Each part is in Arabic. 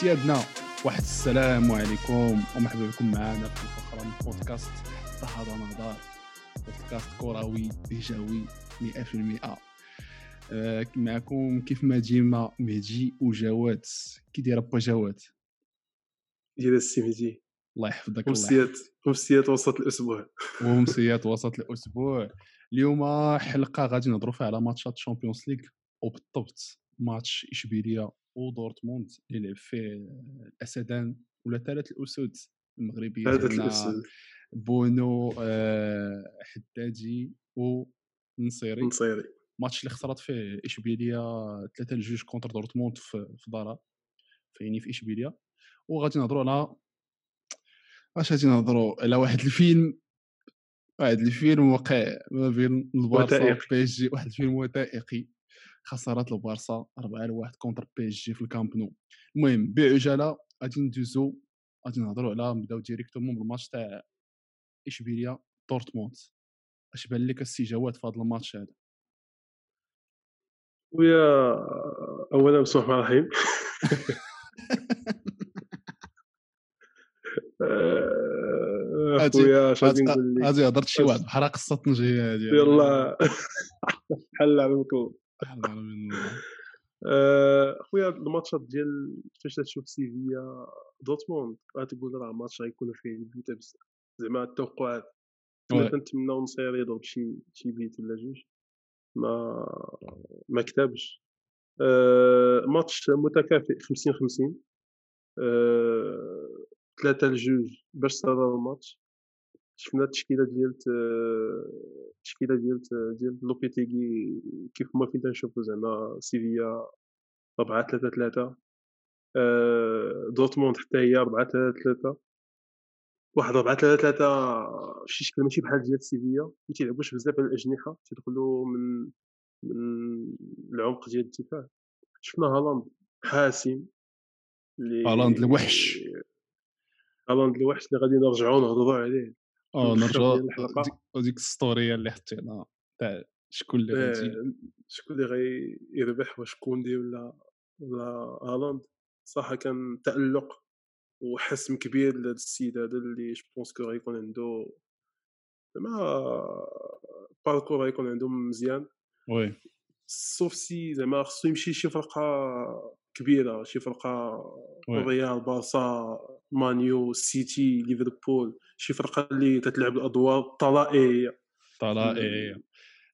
سيادنا. واحد السلام عليكم ومرحبا بكم معنا في أخرى من بودكاست حتى هذا نهضر بودكاست كروي طنجاوي 100% آه معكم كيف ما ديما مهدي وجواد. كي داير با جواد؟ ديال السي مهدي. الله يحفظك امسيات امسيات وسط الأسبوع. ومسيات وسط الأسبوع. اليوم حلقة غادي نهضروا فيها على ماتشات ال Champions League وبالضبط ماتش إشبيلية ودورتموند اللي لعب فيه الأسدان ولا ثلاث الاسود المغربية ديالنا الاسود بونو آه، حدادي ونصيري نصيري. ماتش اللي خسرت فيه إشبيلية 3 لجوج contre دورتموند في دارها فيني في إشبيلية. وغادي نهضروا على اش غادي نهضروا؟ على واحد الفيلم واحد الفيلم وقع ما بين البارسا. و PSG واحد الفيلم وثائقي. خسارات البارسا 4 لواحد contre PSG في الكامب نو. المهم بعجاله غادي ندوزو غادي نهضروا على نبداو directement بالماتش تاع اشبيليه دورتموند. اش بان لك السي جواد في هذا الماتش هذا؟ ويا أولا بسم الله الرحمن الرحيم آه، اخويا اش غادي نقول لك؟ غادي هضرت شي واحد بحال قصة طنجيه هذه يلا حل على المطلوب خويا الماتشات ديال فاش تشوف سيفيا دورتموند غتقول راه ماتش غيكون فيه البيوت بزاف زعما التوقعات كنا. كنتمناو النصيري يضرب شي شي بيت ولا جوج ما ما كتابش آه، ماتش متكافئ 50 50 آه، ثلاثة لجوج باش صار الماتش شفنا التشكيلة ديال التشكيلة ديال ديال لوبيتيغي كيف ما كنت نشوفو زعما سيفيا 4 3 3 دورتموند حتى هي 4 3 3 واحد 4 3 3 شي شكل ماشي بحال ديال سيفيا ما تيلعبوش بزاف على الأجنحة تيدخلوا من من العمق ديال الدفاع شفنا هالاند حاسم هالاند الوحش. هالاند الوحش اللي غادي نرجعوا نهضروا عليه آه الخير نرجع وديك ال story اللي حطينا تاع شكون اللي غادي. آه، شكون اللي غيربح واش كوندي ولا ولا هالاند. صراحة كان تألق وحسم كبير لهذا السيد هذا اللي je pense que غيكون عنده زعما parcours غيكون عنده مزيان. oui. sauf si زعما خصو يمشي شي فرقة كبيرة شي فرقة oui. ريال بارسا مان يو سيتي ليفربول شي فرقة اللي تتلعب الأدوار الطلائعيه et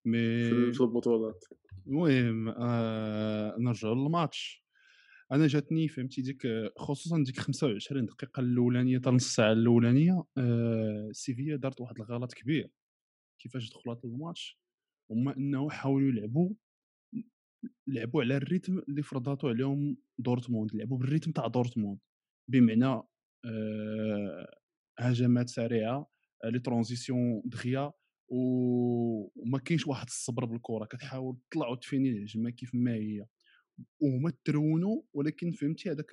même في البطولات. المهم آه نرجعوا للماتش. أنا جاتني فهمتي ديك خصوصا ديك 25 دقيقة الأولانية حتى نص ساعه الأولانية آه سيفيا دارت واحد الغلط كبير. كيفاش دخلت للماتش؟ هما إنه حاولوا يلعبوا لعبوا على ال rythme اللي فرضاتو عليهم دورتموند لعبوا بال rythme تاع دورتموند. بمعنى هجمات سريعة آه، les transitions دغيا وما كاينش واحد الصبر بالكرة كتحاول تطلع وت finir الهجمة كيف ما هي. وهما تزربوا ولكن فهمتي هذاك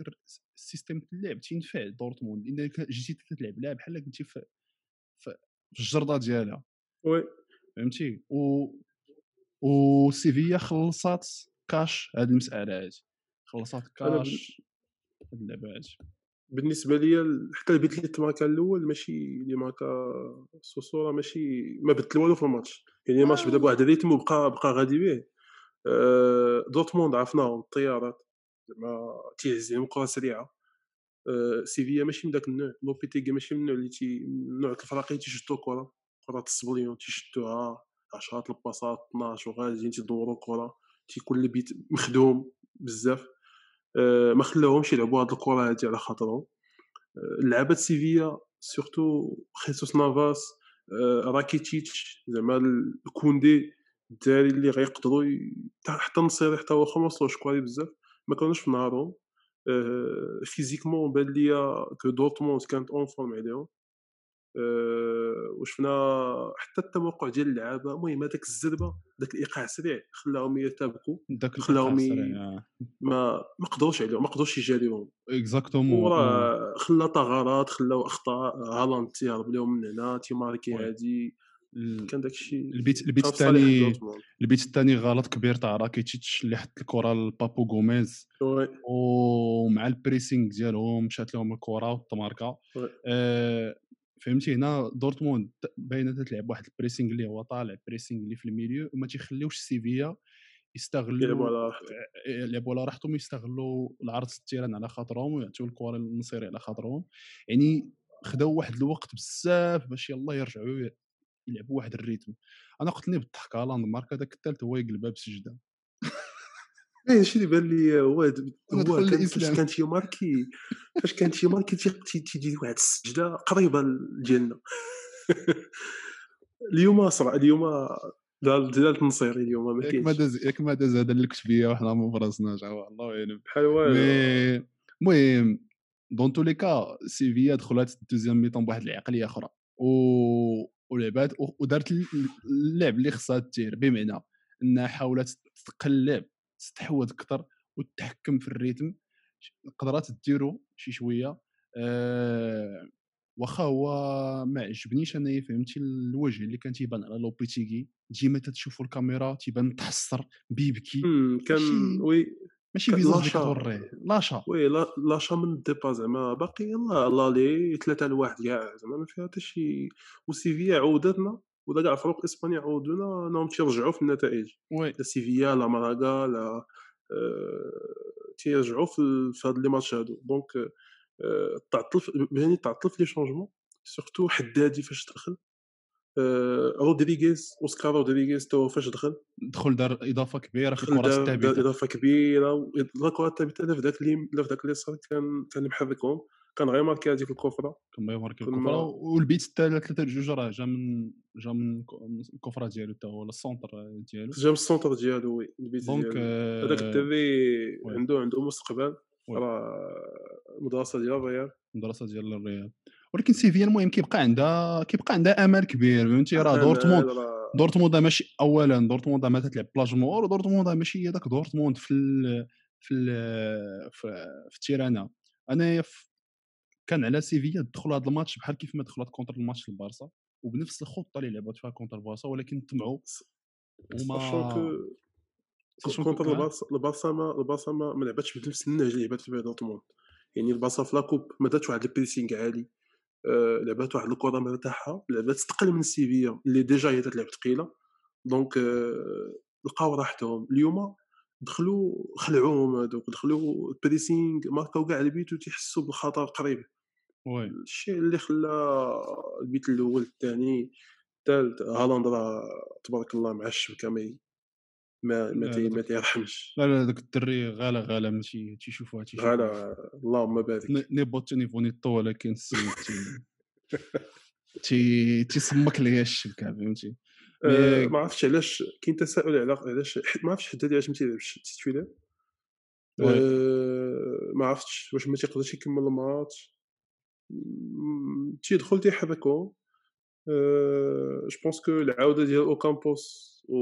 ال système تاع اللعب تينفع دورتموند لأن جيتي تلعب لها بحال قلتي في في الجردة ديالها. oui. فهمتي؟ و وسيفيا خلصات كاش هاد المسألة هادي. خلصات كاش هاد اللعبة هادي. بالنسبة ليا حتى البيت اللي ت marqua الأول ماشي اللي marqua سوسو راه ماشي ما بدل والو في الماتش. يعني الماتش بدا بواحد ال rythme وبقى بقى غادي به آه، دورتموند عرفناهم الطيارات زعما تيهز عليهم كره سريعة. آه، سيفيا ماشي من داك النوع لوبيتيغي ماشي من النوع اللي تي من نوع الفراقي تيشدوا الكره كرة الصبليون تيشدوها عشرات ال passات 12 وغاديين تيدوروا الكره تيكون البيت مخدوم بزاف. آه، ما خلاوهمش يلعبوا هاد الكرة هادي على خاطرهم. آه، لعبات سيفيا surtout خيسوس نافاس آه، راكيتيتش زعما ال- كوندي الدراري اللي غيقدروا حتى- النصيري حتى واخا ما وصلوش كوالي بزاف ما كانوش في نهارهم. آه، physiquement بان ليا que دورتموند كانت en forme عليهم. آه، وشفنا حتى التوقع ديال اللعابة المهم هذاك الزربة ذاك الإيقاع السريع خلاهم يرتبكوا داك خلاهم ي- السريع ما ما قدروش عليهم ما قدروش يجاريوهم exactement وراه خلا ثغرات خلاو أخطاء هالاند تيهرب لهم من هنا تي marquer. هادي كان داك الشيء البيت البيت الثاني. البيت الثاني غلط كبير تاع راكيتيتش اللي حط الكرة لبابو غوميز ومع ال pressing ديالهم مشات لهم الكرة وال تmarqua. آه، فهمتي؟ هنا دورتموند باينه تلعب واحد ال pressing اللي هو طالع pressing اللي في ال milieu وما تيخليوش سيفيا يلعبوا يستغلوا على راحتهم. يلعبوا على راحتهم يستغلوا العرض ال terrain على خاطرهم ويعطيو الكرة للنصيري على خاطرهم. يعني خداو واحد الوقت بزاف باش يلا يرجعوا يلعبوا واحد ال rythme. أنا قتلني بالضحك هالاند marqua داك الثالث هو يقلبها بسجده إيه هادشي اللي بان لي هو هو كان. كان تي marquer فاش كان تيماركي تي- تي- تيجي واحد السجدة قريبة ديالنا اليوم أسرع اليوم دار النصيري اليوم ما ياك ما كاينش. داز ياك ما داز هذا الكتبيه وحنا ما فراسناش عوا الله يعلم بحال والو. المهم دون تو لي كا سيفيا دخلت الدوزيام ميطون بواحد العقلية أخرى. و ولعبات ودارت ال- اللعب اللي خصها دير بمعنى إنها حاولت تقلب تستحوذ أكثر وتتحكم في ال rythme. قدرات ديرو شي شوية. أه واخا هو ما عجبنيش انايا فهمتي الوجه اللي كان تيبان على لوبيتيغي. ديما تتشوفوا الكاميرا تيبان متحسر بيبكي كان وي ماشي visage اللي لاشا. كتوريه لاشا. وي لا لاشا من الديبا زعما. باقي يلا لا لي لواحد كاع زعما ما فيها حتى شي. وسيفيا عودتنا ولا كاع فرق إسبانيا عودونا أنهم تيرجعوا في النتائج. وي. لا سيفيا لا ماراغا لا آه، تيرجعوا في في هاد لي ماتش هادو. دونك آه، تعطل يعني تعطل في لي شونجمون. سورتو حدادي فاش دخل. آه، رودريغيز أوسكار رودريغيز تو فاش دخل. دخل دار إضافة كبيرة في الكره الثابتة. إضافة كبيرة و- لا كرة الثابتة في ذاك اللي في ذاك اللي صار كان كان محركهم كان غير ماركي هذيك الكفره كما يماركي كل الكفره والبيت الثالث 3 جوج راه جا من جا من الك- من الكفره ديالو حتى هو ولا السونتر ديالو. جا من السونتر ديالو وي البيت دونك ديالو. آه، هذاك الدري. عنده عنده مستقبل. راه مدرسة ديال الريال المدرسة ديال الريال ولكن سيفيا المهم كيبقى عندها كيبقى عندها امل كبير فهمتي؟ راه دورتموند دورتموند ماشي اولا دورتموند ما تلعب بلاجمور ودورتموند ماشي هي داك دورتموند في ال في ال في, في ال terrain أنا ف- كان على سيفيا دخلوا هذا الماتش بحال كيف ما دخلت contre الماتش البارسا وبنفس الخطة اللي لعبت فيها contre البارسا ولكن طمعوا وما contre كو- البارسا البارسا ما البارسا ما, ما لعبتش بنفس النهج اللي لعبت فيه دورتموند يعني البارسا في لاكوب ما داتش واحد ال pressing عالي آه لعبات واحد الكرة مرتاحة لعبات تقل من سيفيا اللي déjà هي تلعب ثقيلة. donc آه لقاو راحتهم. اليوم دخلوا خلعوهم هذوك دخلوا ال pressing ماركاو كاع البيت وتيحسوا بالخطر قريب. الشيء اللي خلى البيت الأول الثاني الثالث هالاند راه تبارك الله مع الشبكه ما ما ما. ما تيرحمش. لا لا داك الدري غالا غالا ماشي تيشوفوها تيشوفوها على اللهم بارك. ن- نيبوت niveau نيطو ولكن السيد تي- تي تيسمك ليا الشبكه فهمتي؟ آه، ما عرفتش علاش كاين تساؤل على علاش ما عرفتش حدادي علاش ما تيلعبش titulaire oui. آه، ما عرفتش واش ما تيقدرش يكمل الماتش. تيدخل تيحركو je pense que العوده ديال اوكامبوس و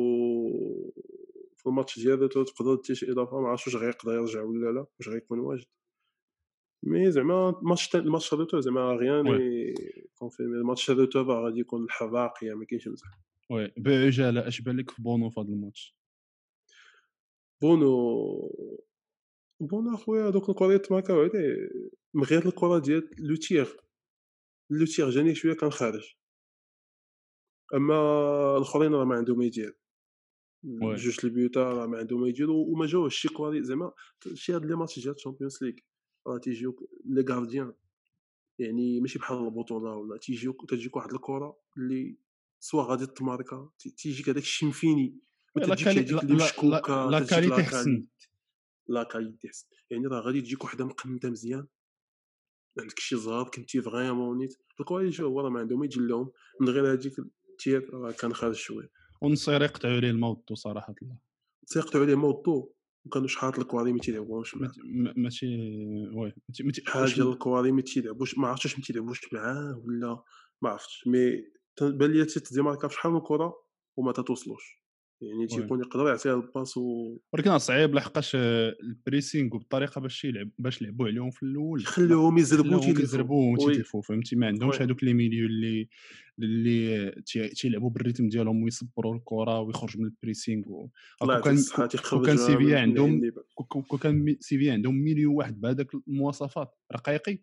في الماتش ديالو تو تقدر دير شي اضافه ما عرفتش واش غيقدر يرجع ولا لا واش غيكون واجد mais زعما الماتش الماتش ال retour زعما غيان. confirmé الماتش ال retour غادي يكون الحراق يا ما كاينش مزح oui بعجاله اش بان لك في بونو في هذا الماتش بونو بونو اخويا دوك الكوريات ماركاو عليه من غير الكرة ديال لوتير لوتير جاني شوية كان خارج. أما الأخرين راه ما عندهم ما يدير. جوج البيوتا راه ما عندهم ما يديروا وما جاوش شي كواري زعما شي هاد les matchs ديال ال Champions League راه تيجيوك les gardiens يعني ماشي بحال البطولة ولا تيجيوك تجيك واحد الكرة اللي سوا غادي تماركا تي- تيجيك هذاك الشيء مفيني ما تجيكش هذيك اللي مشكوكه la qualité حسن. la qualité حسن يعني راه غادي تجيك وحده مقمده مزيان. عندك شي زهر كنتي vraiment nette. ال qualité هو راه ما عندهم ما يجي لهم من غير هذيك التياب راه كان خارج شوية. ونصير يقطعوا عليه الموضوع صراحة الله. تيقطعوا عليه موطو وكانوا شحال الكواري ما تيلعبوش ماشي oui ديال الكواري ما تيلعبوش ما عرفتش واش ما تيلعبوش معاه ولا ما عرفتش. mais تبان لي تيديماركا في شحال من كرة وما تتوصلوش. يعني تيكون يقدر يعطيها ال passe و ولكن صعيب لحقاش آه، ال pressing وبالطريقة باش يلعب باش يلعبوا عليهم في الأول. يخليوهم يزربوا خلاهم تيلفوا يزربوا oui. وتيتلفوا فهمتي؟ ما عندهمش. هذوك les milieux اللي اللي تي- تيلعبوا بال rythme ديالهم ويصبروا الكرة ويخرج من ال pressing و... الله كون يعطيك كان سيفيا عندهم كان سيفيا عندهم milieu واحد بهذاك المواصفات رقيقي.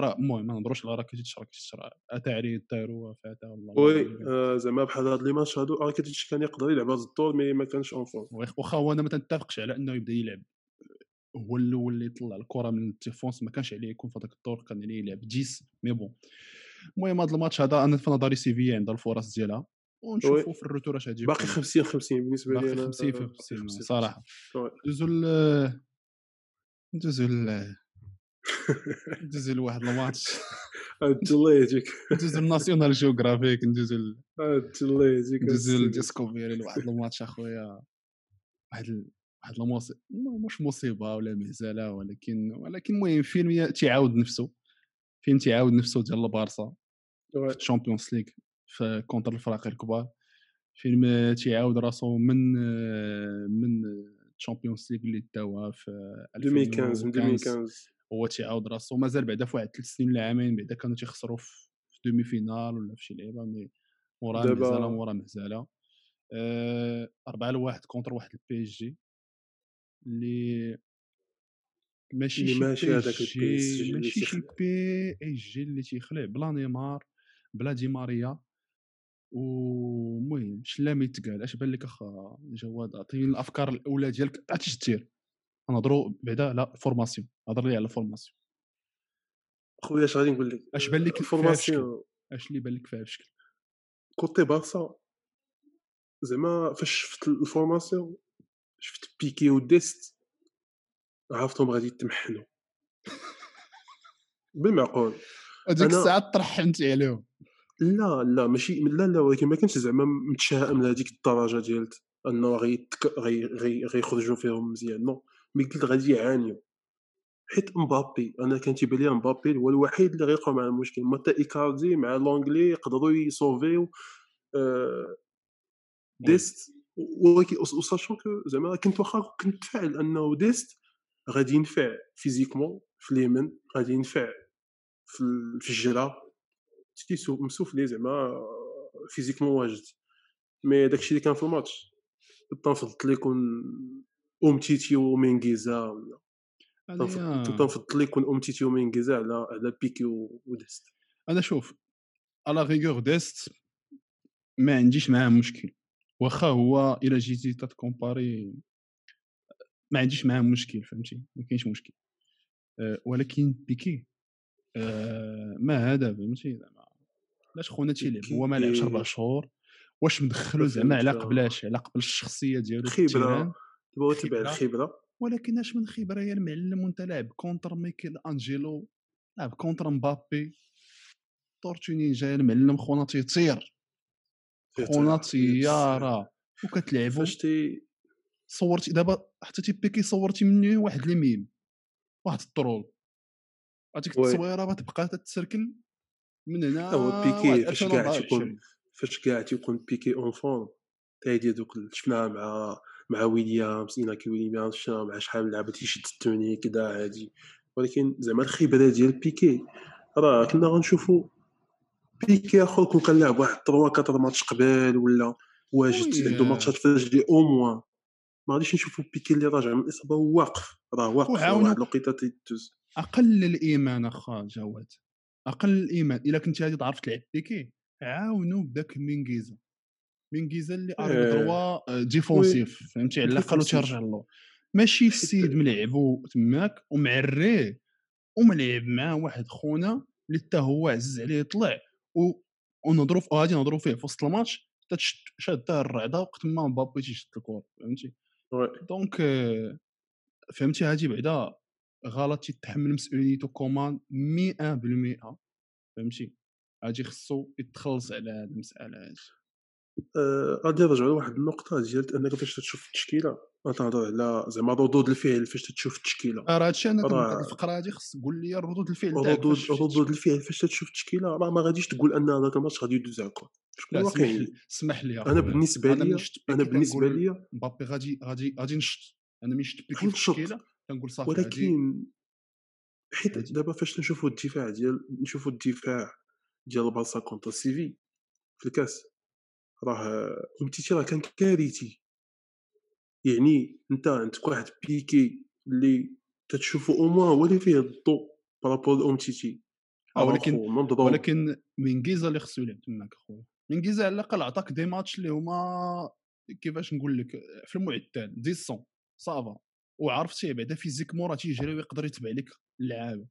راه المهم ما نهضروش على راكيتيتش راكيتيتش راه أتاري طيرو فاتا والله oui. آه، زعما بحال هاد les matchs هادو راكيتيتش كان يقدر يلعب هاد الدور mais ما كانش en forme واخ- واخا هو أنا ما تنتفقش على أنه يبدأ يلعب هو الأول اللي طلع الكرة من ال défense ما كانش عليه يكون في هذاك الدور كان عليه يلعب 10 mais bon المهم هذا الماتش هذا أنا في نظري سيفيا عندها الفرص ديالها ونشوفوا في ال retour اش غادي باقي يكون. 50 50 بالنسبة لي باقي أنا 50 في باقي 50 50. صراحة. ندوزو ندوزو ندوزو لواحد الماتش الله يهديك ندوزو لل National Geographic ندوزو الله يهديك ندوزو. ل Discovery لواحد الماتش أخويا. واحد واحد المصيبه مش مصيبة ولا مهزلة ولكن ولكن المهم فيلم تيعاود نفسه. فيلم تيعاود نفسه ديال البارسا. في ال Champions League في contre الفرق الكبار. فيلم تيعاود راسو من من ال Champions League اللي داوها في 2015 من 2015 2015 هو تيعاود راسو مازال بعدا في واحد ثلاث سنين ولا عامين بعدا كانوا تيخسروا في demi-finale ولا في شي لعيبة mais مورا مهزله مورا مهزله آه، أربعة لواحد contre واحد ال PSG اللي ماشي شي ماشي هذاك ماشي شي. PSG اللي تيخلع بلا نيمار بلا دي ماريا. ومهم شلامي تقال أش بان لك أخا جواد عطيني الأفكار الأولى ديالك عرفتي دير؟ نهضروا بعدا على ال formation هضر لي على ال formation خويا اش غادي نقول لك اش بان لك ال formation اش اللي بان لك فيها بشكل côté بارسا زعما فاش شفت ال formation شفت بيكي وديست عرفتهم غادي يتمحنوا. بالمعقول. هذيك الساعة ترحمت عليهم. لا لا ماشي لا لا ولكن ما كنتش زعما متشائم لهذيك الدرجة ديال أنه غيتك- غي غي غيخرجوا فيهم مزيان non mais قلت غادي يعانيوا حيت مبابي أنا كان تيبان لي مبابي هو الوحيد اللي غيلقى مع المشكل. حتى إيكاردي مع لونغلي يقدروا يسوفيو آه، ديست. ولكن و sachant que زعما كنت واخا كنت فاعل أنه ديست غادي ينفع physiquement في اليمن غادي ينفع في ال- في الجرا تيسو مسوفلي زعما physiquement واجد. mais داكشي اللي كان في الماتش. كنت نفضل يكون اومتيتي ومينغيزا ولا كنت نفضل يكون اومتيتي ومينغيزا على على بيكي وديست. أنا شوف على غيغور ديست ما عنديش معاه مشكل. واخا هو إلا جيتي تتكومباري ما عنديش معاه مشكل فهمتي؟ ما كاينش مشكل. أه ولكن بيكي أه ما هذا فهمتي؟ زعما علاش خونا تيلعب؟ هو ما لعبش أربع شهور واش مدخلو ما زعما على. قبلاش على قبل الشخصية ديالو خبرة دابا هو تبع. الخبره ولكن اش من خبره يا المعلم وانت لاعب contre ميكيل أنجيلو لاعب كونتر مبابي. تورتوني جاي المعلم خونا تيطير. خونا طياره وكتلعبوا فاش تي صورتي دابا حتى تي بيكي صورتي منه واحد لي ميم واحد الطرول. هذيك وي. التصويرة غتبقى تتسركل من هنا هو بيكي فاش كاع 2024. تيكون فاش كاع تيكون بيكي أون فون تايدي دوك شفناها مع مع ويليامز إيناكي ويليامز مع شحال من لعبه تيشد التوني كذا عادي. ولكن زعما الخبره ديال بيكي راه كنا غنشوفوا بيكي آخر كون كان لعب واحد 3 4 ماتش قبل ولا واجد. عنده ماتشات في رجلي au moins. ما غاديش نشوفوا بيكي اللي راجع من الإصابة واقف راه واقف واحد الوقيتة تيدوز. أقل الإيمان أخا جواد أقل الإيمان. إلا كنت غادي تعرف تلعب بيكي عاونوا بداك مينغيزا مينغيزا اللي آه. دروا défensif فهمتي على الأقل. تيرجع له ماشي السيد ملعبو تماك ومعريه وملعب معاه واحد خونا اللي حتى هو عزيز عليه يطلع و ونهضروا في غادي نهضروا فيه في وسط الماتش حتى شادها الرعدة وقت ما مبابي تيشد الكره فهمتي. donc آه، فهمتي هادي بعدا غلط تيتحمل مسؤوليته كومان 100% فهمتي هادي خصو يتخلص على هاد المسألة هادي آه، غادي نرجعوا لواحد النقطة ديال أنك فاش تشوف التشكيلة. تنهضر على زعما ردود الفعل فاش تتشوف التشكيلة. راه هادشي أنا راه الفقره هادي خص تقول لي ردود الفعل ردود ردود الفعل فاش تتشوف التشكيلة راه ما غاديش تقول أن هذاك الماتش غادي يدوز هكا شكون واقعي لي اسمح لي أنا بالنسبة لي أنا بالنسبة لي مبابي غادي غادي غادي نشط. أنا ملي شفت غنشط التشكيله كنقول صافي ولكن حيت دابا فاش نشوفوا الدفاع ديال نشوفوا الدفاع ديال البارسا contre سيفي في الكاس. راه امتيتي راه كان كارثي. يعني انت عندك واحد بيكي اللي تتشوفو au moins هو اللي فيه الضوء par rapport لامتيتي آه ولكن ولكن مينغيزا اللي خصو يلعب تماك أخويا. مينغيزا على الأقل عطاك des matchs اللي هما كيفاش نقول لك في المعدل décents ça va. وعرفتيه بعدا physiquement راه تيجري ويقدر يتبع لك اللعابة.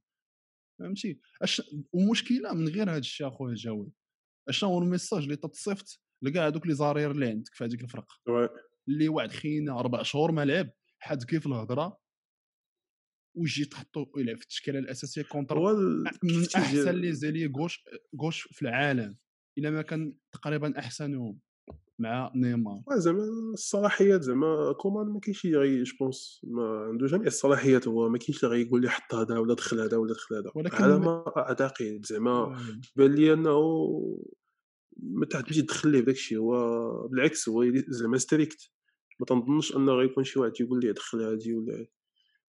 فهمتي؟ اش ومشكلة من غير هذا الشيء أخويا جواد اشنو هو ال message اللي تتصيفط لكاع هذوك les arrières اللي عندك في هذيك الفرقه. اللي واحد خينا أربع شهور ما لعب حاد كيف الهضرة ويجي تحطو يلعب في التشكيلة الأساسية contre من أحسن les ailiers gauches gauches في العالم إلا ما كان تقريبا احسنهم مع نيمار زعما الصلاحيات زعما كومان ما كاينش اللي غي je pense ما عنده جميع الصلاحيات هو ما كاينش اللي غيقول لي حط هذا ولا دخل هذا ولا دخل هذا ولكن على ما أعتقد زعما. بان لي أنه ما تمشي تدخل ليه بداك الشيء هو بالعكس هو زعما strict ما تنظنش أنه غيكون شي واحد يقول لي دخل هادي ولا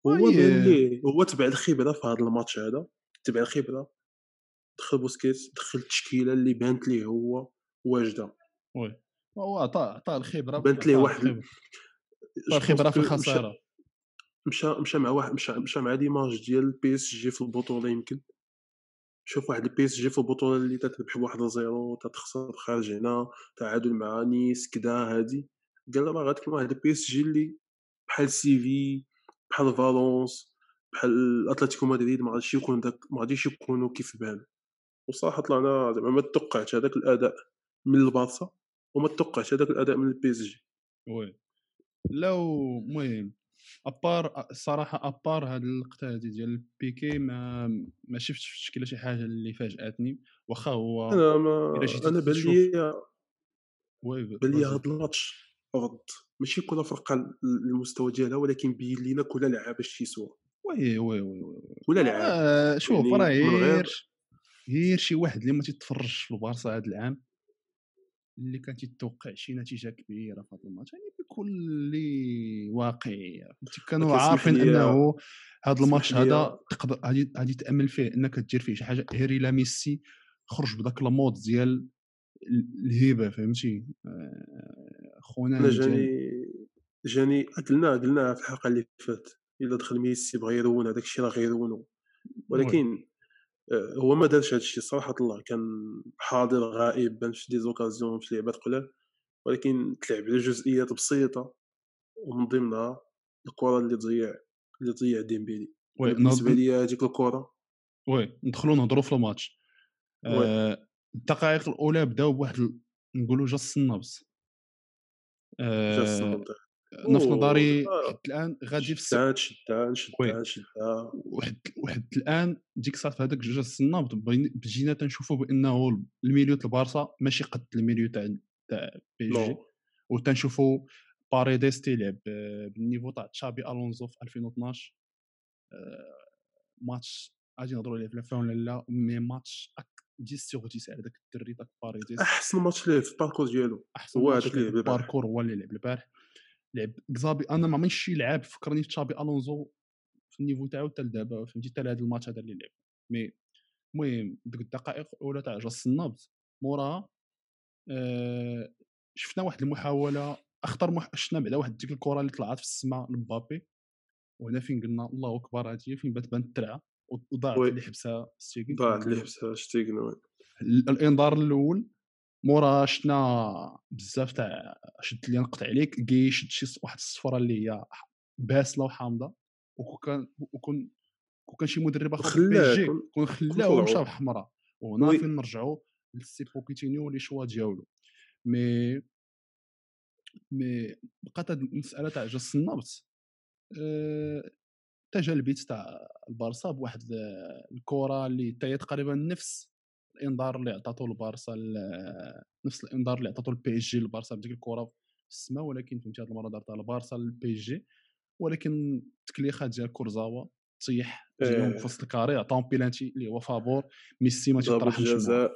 هو oui. بان ليه. هو تبع الخبرة في هذا الماتش هذا. تبع الخبرة. دخل بوسكيتس دخل التشكيلة اللي بانت ليه هو واجدة. oui. هو عطى عطى الخبرة بانت ليه واحد الخبرة. في الخسارة. مشى مشى مع واحد مشى مشى مع l'image ديال بي إس جي في البطولة يمكن. شوف واحد البي اس جي في البطولة اللي تتربح بواحد zéro تتخسر خارج هنا تعادل مع نيس كدا هادي. قال راه غتكون واحد البي اس جي اللي بحال سيفي بحال فالونس بحال اتلتيكو مدريد ما غاديش يكون داك ما غاديش يكونوا كيف بان وصراحة طلعنا زعما ما توقعتش هذاك الأداء من البارسا وما توقعتش هذاك الأداء من البي اس جي oui. لا المهم à part الصراحة à part هاد اللقطة هادي ديال بيكي ما ما شفتش في التشكيله شي حاجة اللي فاجأتني. واخا هو أنا ما أنا بان تشوف لي oui بان لي فازي هاد الماتش رد ماشي كل فرقة المستوى ديالها ولكن بين لينا كل لعابه اش تيسوى. oui oui oui oui كل لعاب آه شوف يعني راه غير غير شي واحد اللي ما تيتفرجش في البارسا هذا العام اللي كان تيتوقع شي نتيجة كبيرة في هذا الماتش. يعني بكل واقعيه كانوا عارفين أنه هذا الماتش هذا تقدر غادي تامل فيه إنك دير فيه شي حاجة. هيري لا ميسي خرج بداك ال mode ديال ال- الهبة فهمتي؟ آه، خونا أنا جاني جاني قلنا قلنا في الحلقة اللي فاتت. إلا دخل ميسي بغى يرون هذاك الشيء راه غيرونو oui. ولكن آه، هو ما دارش هذا الشيء صراحة الله. كان حاضر غائب بان في des occasions في لعبات قلال ولكن تلعب على جزئيات بسيطة ومن ضمنها الكرة اللي تضيع اللي تضيع ديمبيلي. أنا بالنسبة لي هذيك الكرة. oui ندخلوا نهضروا في الماتش. آه، الدقائق الأولى بدأو بواحد نقولوا جا الصنابس آه، أنا في نظري حتى الآن غادي في. شدان شدان شدان شدان واحد واحد الآن ديك الساعة في هذاك جوج الصناب بغينا- بجينا تنشوفوا بأنه ال milieu تاع البارسا ماشي قد ال milieu تاع تاع بي جي وتنشوفوا باريديس تيلعب بال niveau تاع تشابي ألونزو في 2012 آه، ماتش غادي نهضروا عليه في الافلام ولا لا mais ماتش 10 sur 10 على ذاك الدري داك باريديس أحسن ماتش ليه في ال parcours ديالو. أحسن هو ماتش هذاك اللي ال parcours هو اللي لعب البارح. لعب كزابي أنا ما عمرنيش شي لعاب فكرني في تشابي ألونزو في ال niveau تاعو حتى لدابا فهمتي؟ حتى لهذا الماتش هذا اللي لعب. mais المهم ديك الدقائق الأولى تاع جا الصنابط موراها شفنا واحد المحاولة أخطر مح... شفنا بعدا واحد ديك الكرة اللي طلعت في السماء لمبابي وهنا فين قلنا الله أكبر هذه فين بات بان الترعه وضاعت اللي حبسها ستيغن ضاعت اللي حبسها شتيغن ال- الإنذار الأول مورا شفنا بزاف تاع شد لي نقطع عليك كي شد شي واحد الصفرة اللي هي باسلة وحامضة وكان وكون كون كان شي مدرب آخر جي كون خلاه ومشى طلعوا. بحمراء وهنا فين نرجعوا لسي بوكيتينيو لي شوا ديالو مي مي بقات هاد المساله تاع جا الصنابط أه تجلبيت تاع البارسا بواحد ال- الكره اللي حتى هي تقريبا نفس الانذار اللي عطاتو البارسا ال- نفس الانذار اللي عطاتو البي اس جي للبارسا بديك الكره السماء ولكن فهمتي هذه المره دارتها البارسا للبي جي ولكن التكليخات ديال كورزاوا طيح في وسط ال carré عطاهم بيلانتي اللي هو فابور ميسي ما تيطرحش جزاء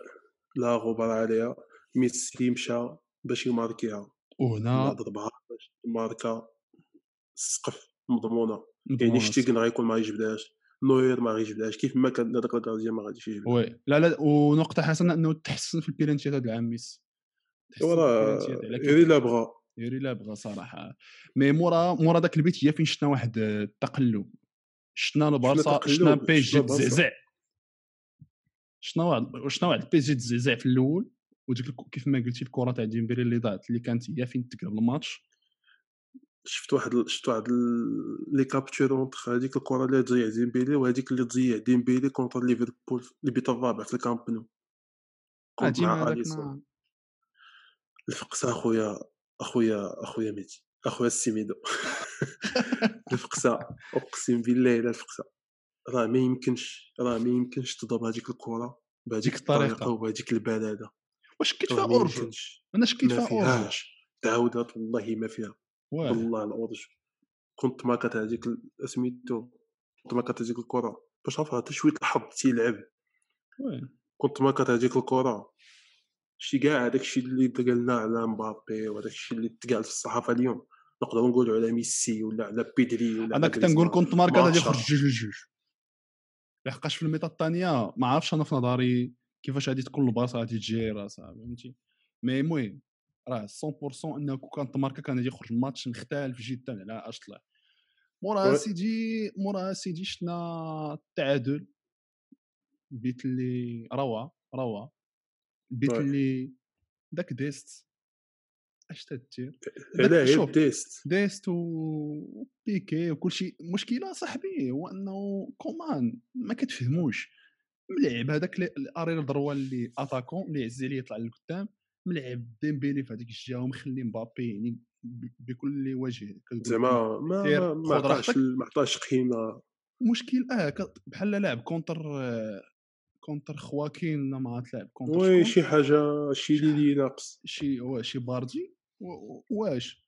لا غبار عليها ميسي مشى باش يماركيها. وهنا ضربها باش ماركا السقف مضمونة. يعني شتيغن غيكون ما يجبدهاش نوير ما غيجبدهاش كيف ما كان هذاك ال gardien ما غاديش يجبدها oui. لا لا ونقطة حسنة إنه تحسن في البيلانتيات هذا العام ميسي وراه يري لا بغا يوري لا بغا صراحة. mais مورا مورا داك البيت هي فين شفنا واحد التقلب شفنا البارسا شفنا بي جي. تزعزع شفنا واحد شفنا واحد بي جي تزعزع في الأول؟ وديك كيف ما قلتي الكرة تاع ديمبيلي اللي ضاعت اللي كانت هي فين تقلب الماتش. شفت واحد شفت واحد les captures entre هذيك الكرة اللي تضيع ديمبيلي وهذيك اللي تضيع ديمبيلي contre ليفربول اللي بيت الرابع في الكامب نو. ما- الفقسه أخويا أخويا أخويا ميتي أخويا السيميدو الفقسه أقسم بالله لا الفقسه راه ما يمكنش راه ما يمكنش تضرب هذيك الكرة بهذيك. الطريقة. وبهذيك البلاده واش شكيت فيها اورجو أنا شكيت فيها اورجو تعاودات والله ما فيها. والله الاورج كنت ما كانت هذيك سميتو كنت ما كانت هذيك الكرة باش عرفها حتى شوية الحظ تيلعب كنت ما كانت هذيك الكرة شي كاع هذاك الشيء اللي قالنا على مبابي وهذاك الشيء اللي تقال في الصحافة اليوم نقدروا نقولوا على ميسي ولا على بيدري ولا أنا كنت نقول. كنت ماركا غادي. يخرج جوج لجوج لحقاش في الميطه الثانية ما عرفتش أنا في نظري كيفاش غادي تكون البارسا غادي تجي راسها فهمتي مي المهم راه 100% إنه كون كانت ماركا كان غادي يخرج ماتش مختلف جدا على اش طلع مورا. سيدي مورا سيدي شفنا التعادل البيت اللي روعه روعه وي. اللي داك ديست اش تدير شوف. غير ديست ديست وبيكي وكل شيء المشكلة صاحبي هو أنه كومان ما كتفهموش. ملعب هذاك الارير دروال اللي أتاكون اللي عز عليه يطلع للقدام. ملعب ديمبيلي في هذيك الجهه ومخلي مبابي يعني بكل وجه زعما ما ما- عطاش. ما عطاش قيمة. مشكل آه بحال لاعب كونتر آه، كونتر خواكين ولا ما عرفت لاعب كونتر وي. شي حاجة شي ليلي ناقص شي وا- شي باردي. واش؟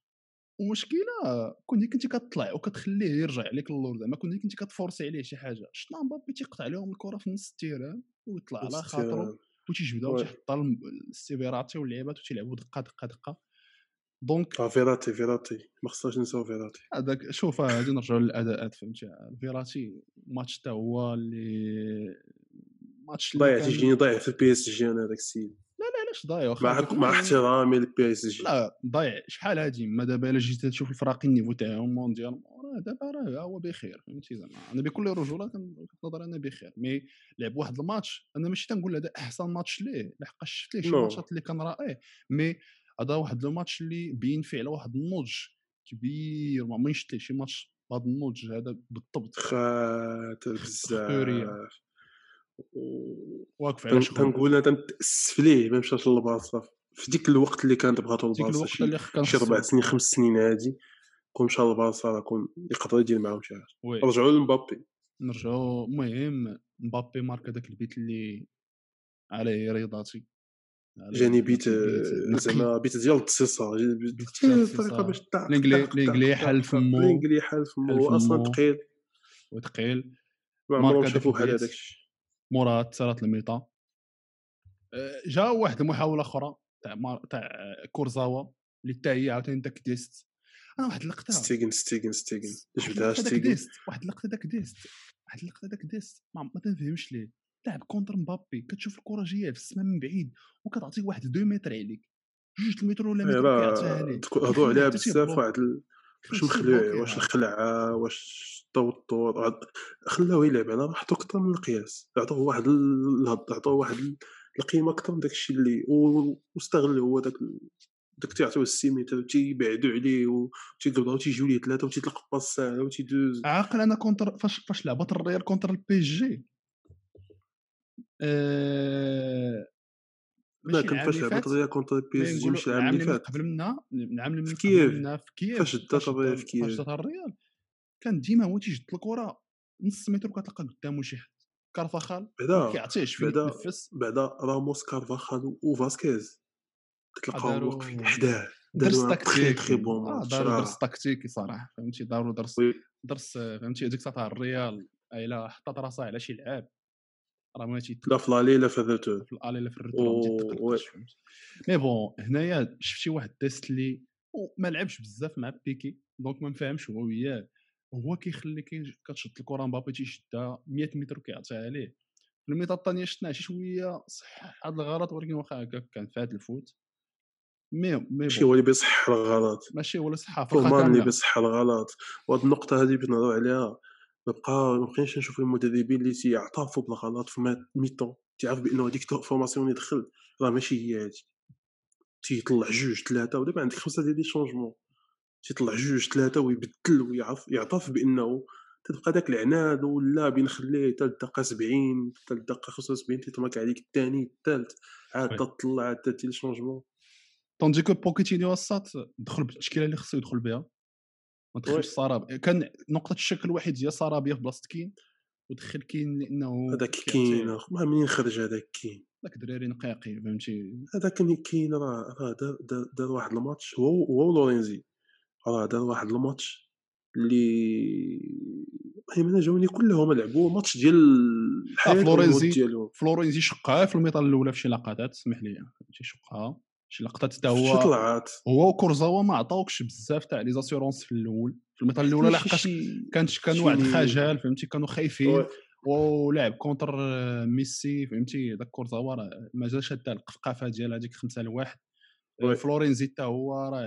ومشكلة كون كنتي كتطلع وكتخليه يرجع عليك اللور زعما كون كنتي كتفورسي عليه شي حاجة شفنا مبابي تيقطع لهم الكرة في نص التيران ويطلع على خاطرو وتيجبدها. وتيحطها للسيبيراتي واللعيبات وتيلعبوا دقة دقة دقة. donc آه، فيراتي فيراتي. ما خصناش نساو فيراتي. هذاك شوف غادي نرجعوا للأداءات فهمتي؟ فيراتي ماتش حتى هو اللي ماتش اللي ضايع تيجيني ضايع في البي اس جي أنا هذاك السيد. لا لا علاش ضايع مع مع احترامي للبي اس جي لا ضايع شحال هادي؟ ما دابا إلا جيت تشوف الفرق ال niveau تاعهم مونديال راه دابا راه هو بخير فهمتي زعما؟ أنا بكل رجولة كنظر أنا بخير. mais لعب واحد الماتش أنا ماشي تنقول هذا أحسن ماتش ليه لحقاش شفت ليه شي. ماتشات اللي كان رائع. mais هذا واحد الماتش اللي بين فيه على واحد النضج كبير ما عمرني شفت ليه شي ماتش بهذا النضج هذا بالضبط. خاطر. بزاف. واقف على شغل. تنقول أنا تنتاسف ليه ما مشاش للبارسا في ديك الوقت اللي كانت بغاتو ديك البارسا الوقت شي كان ربع سنين خمس سنين هادي كون مشى راه كون يقدر يدير معاهم شي حاجة. oui. رجعوا لمبابي. نرجعوا المهم مبابي ماركا داك البيت اللي عليه رياضاتي. جاني بيت نقي. زعما بيت ديال التصيصة. الطريقة. باش طاق حل فمو. الانجلي حل فمو. أصلا. ثقيل وثقيل ما عمرهم شافوا بحال. هذاك الشيء. مورا تصارات الميطا. آه، جا واحد المحاوله أخرى تاع. تاع كورزاوا اللي حتى هي عاوتاني داك ديست. أنا واحد اللقطه ستيغن ستيغن ستيغن. جبدها ستيغن. واحد اللقطه داك ديست واحد اللقطه داك ديست. ما, تنفهمش ليه. لاعب contre مبابي كتشوف الكره جاية في السماء من بعيد وكتعطيك واحد 2 متر عليك. جوج المتر ولا متر كيعطيها عليك. هضروا عليها بزاف. واحد واش مخلوع. واش الخلعة؟ واش التوتر خلاوه يلعب أنا حطو أكثر من القياس عطوه واحد ال- الهض عطوه واحد ال- القيمة أكثر من داك الشيء اللي واستغل هو داك داك تيعطيوه السيميتر تيبعدوا عليه وتيقبضوا وتيجيو ليه ثلاثة وتيطلق passe ساهله وتيدوز. عاقل أنا contre فاش فاش لعبت الريال contre البي جي آه... لا كان فاش لعبت فات، الريال contre بي اس مي جي مش العام اللي فات. قبل منا العام اللي من في كييف. فاش دات الريال في فاش كييف. دات الريال. كان ديما هو تيجد الكره نص متر وكتلقى قدامه شي حد. كارفاخال ما بعدا كيعطيهش فين بعدا يتنفس. بعدا راموس كارفاخال وفاسكيز كتلقاهم داروا- واقفين حداه. درس تكتيكي. bon آه ماتش داروا درس تكتيكي صراحة فهمتي؟ داروا درس درس فهمتي؟ هذيك تاع الريال إلا حطات راسها على شي لعاب. راه ما لا تيتقلقش في l'aller لا في ال retour في ال aller لا في ما فهمتي؟ mais bon هنايا شفتي واحد تيست اللي وما لعبش بزاف مع بيكي donc ما نفهمش هو وياه. هو كيخليك كتشد الكرة مبابي تيشدها 100 متر وكيعطيها عليه. في ال mi-temps الثانية شفنا شي شوية صح هذا الغلط ولكن واخا هكاك كان فات الفوت. مي مي ماشي هو اللي بيصح الغلط. ماشي هو اللي صحه فخا كومان اللي بيصح الغلط. وهاد النقطة هادي بغيت نهضرو عليها مبقى مبقيناش نشوفو المدربين اللي تيعترفوا بالغلط في mi-temps تيعرف بأنه هذيك ال formation اللي دخل راه ماشي هي هادي. تيطلع جوج ثلاثة ودابا عندك خمسة ديال les changements. تيطلع جوج ثلاثة ويبدل يعترف بأنه تتبقى داك العناد ولا بين خليه حتى الدقة 70 حتى الدقة 75 تيطمك عليك الثاني الثالث عاد تطلع عاد دير لي طوندي كو بوكيتينيو الساط دخل بالتشكيلة اللي خصو يدخل بها. ما دخلش وي صرابي كان نقطة الشك الوحيد هي صرابيه في بلاصه كين ودخل كين لأنه هذاك اخ ما منين خرج هذاك كاين؟ داك الدراري نقاقي فهمتي؟ هذاك كاين راه راه دار واحد الماتش. هو هو لورينزي. راه دار واحد الماتش اللي المهم أنا جاوني كلهم لعبوا ماتش ديال آه الحياة فلورينزي ديالهم. فلورينزي شقها في الميطه الأولى في شي لقطات سمح لي فهمتي؟ شقها. شي لقطات حتى شي هو طلعات هو وكورزاوا ما عطاوكش بزاف تاع لي زاسيورونس في الأول. في الميطه الأولى شي لحقاش شي كانت كان واحد شي الخجل فهمتي؟ كانوا خايفين. ولعب كونتر آه، ميسي فهمتي؟ داك كورزاوا راه ما جاش حتى القفقافه ديال هذيك 5 لواحد. آه، فلورينزي حتى هو راه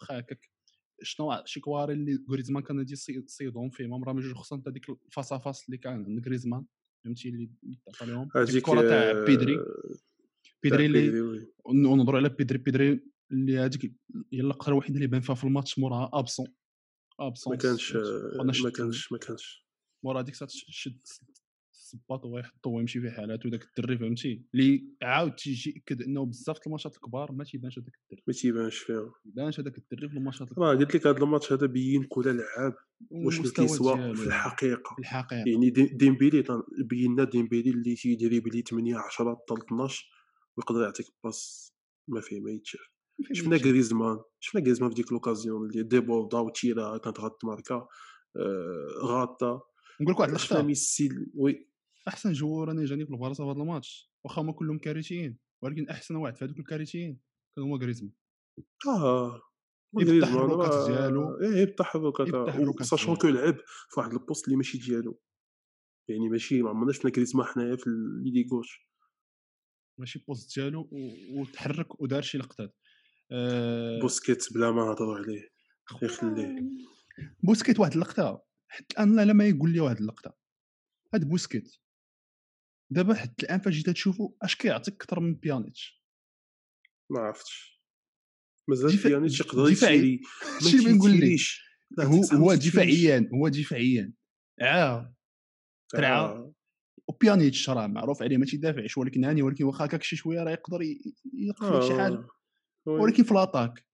واخا هكاك شنو شي كواري اللي غريزمان كان غادي يصيد- يصيدهم فيه. ما راه جوج خصوصا حتى ديك ال face اللي كان عند غريزمان. فهمتي؟ اللي اللي تعطى لهم ديك الكرة تاع بيدري. آه، بيدري اللي بيدري oui. ونهضروا على بيدري. بيدري اللي هذيك هي اللقطه الوحيده اللي بان فيها في الماتش موراها absent ما absence كانش ما كانش ما كانش. مورا هذيك شد الصباط ويحطو ويمشي في حالاته داك الدري فهمتي؟ اللي عاود تيجي يأكد أنه بزاف الماتشات الكبار ما تيبانش هذاك الدري. ما تيبانش فيها. ما تيبانش هذاك الدري في الماتشات راه الكبار. قلت لك هذا الماتش هذا بين كل لعاب والمستوى كيسوى في الحقيقة في الحقيقة. يعني دي- ديمبيلي بينا ديمبيلي اللي تيدريبلي 8 10 حتى 12 ويقدر يعطيك passe ما فيه ما يتشاف. شفنا غريزمان شفنا غريزمان في ديك l'occasion اللي ديبوردا وتيرا كانت غاتماركا آه، غاطا. نقول لك واحد اللقطه ميسي oui. أحسن joueur أنا جاني في البارسا في هذا الماتش. وأخا هما كلهم كارثيين ولكن أحسن واحد في هذوك الكارثيين كان هو غريزمان آه التحركات ديالو. إيه التحركات sachant que لعب في واحد ال poste اللي ماشي ديالو. يعني ماشي ما عمرنا شفنا غريزمان حنايا في l'ailier gauche. ماشي poste ديالو وتحرك ودار شي لقطات. آه، بوسكيت بلا ما نهضروا عليه. يخليه بوسكيت واحد اللقطة. حتى الان لا لا ما يقول لي واحد اللقطة. هاد بوسكيت. دابا حتى الآن فاش جيت تشوفو اش كيعطيك أكثر من بيانيتش؟ ما عرفتش. مازال دفاع بيانيتش يقدر دفاعي. يتيري ما هادشي اللي بنقول لك. تيتيريش لا هو هو دفاعيا هو دفاعيا. ترعى آه. وبيانيتش راه معروف عليه ما تيدافعش ولكن هاني ولكن واخا هكاك شي شوية راه يقدر ي- يلقى لك شي حاجة. آه oui. ولكن في l'attaque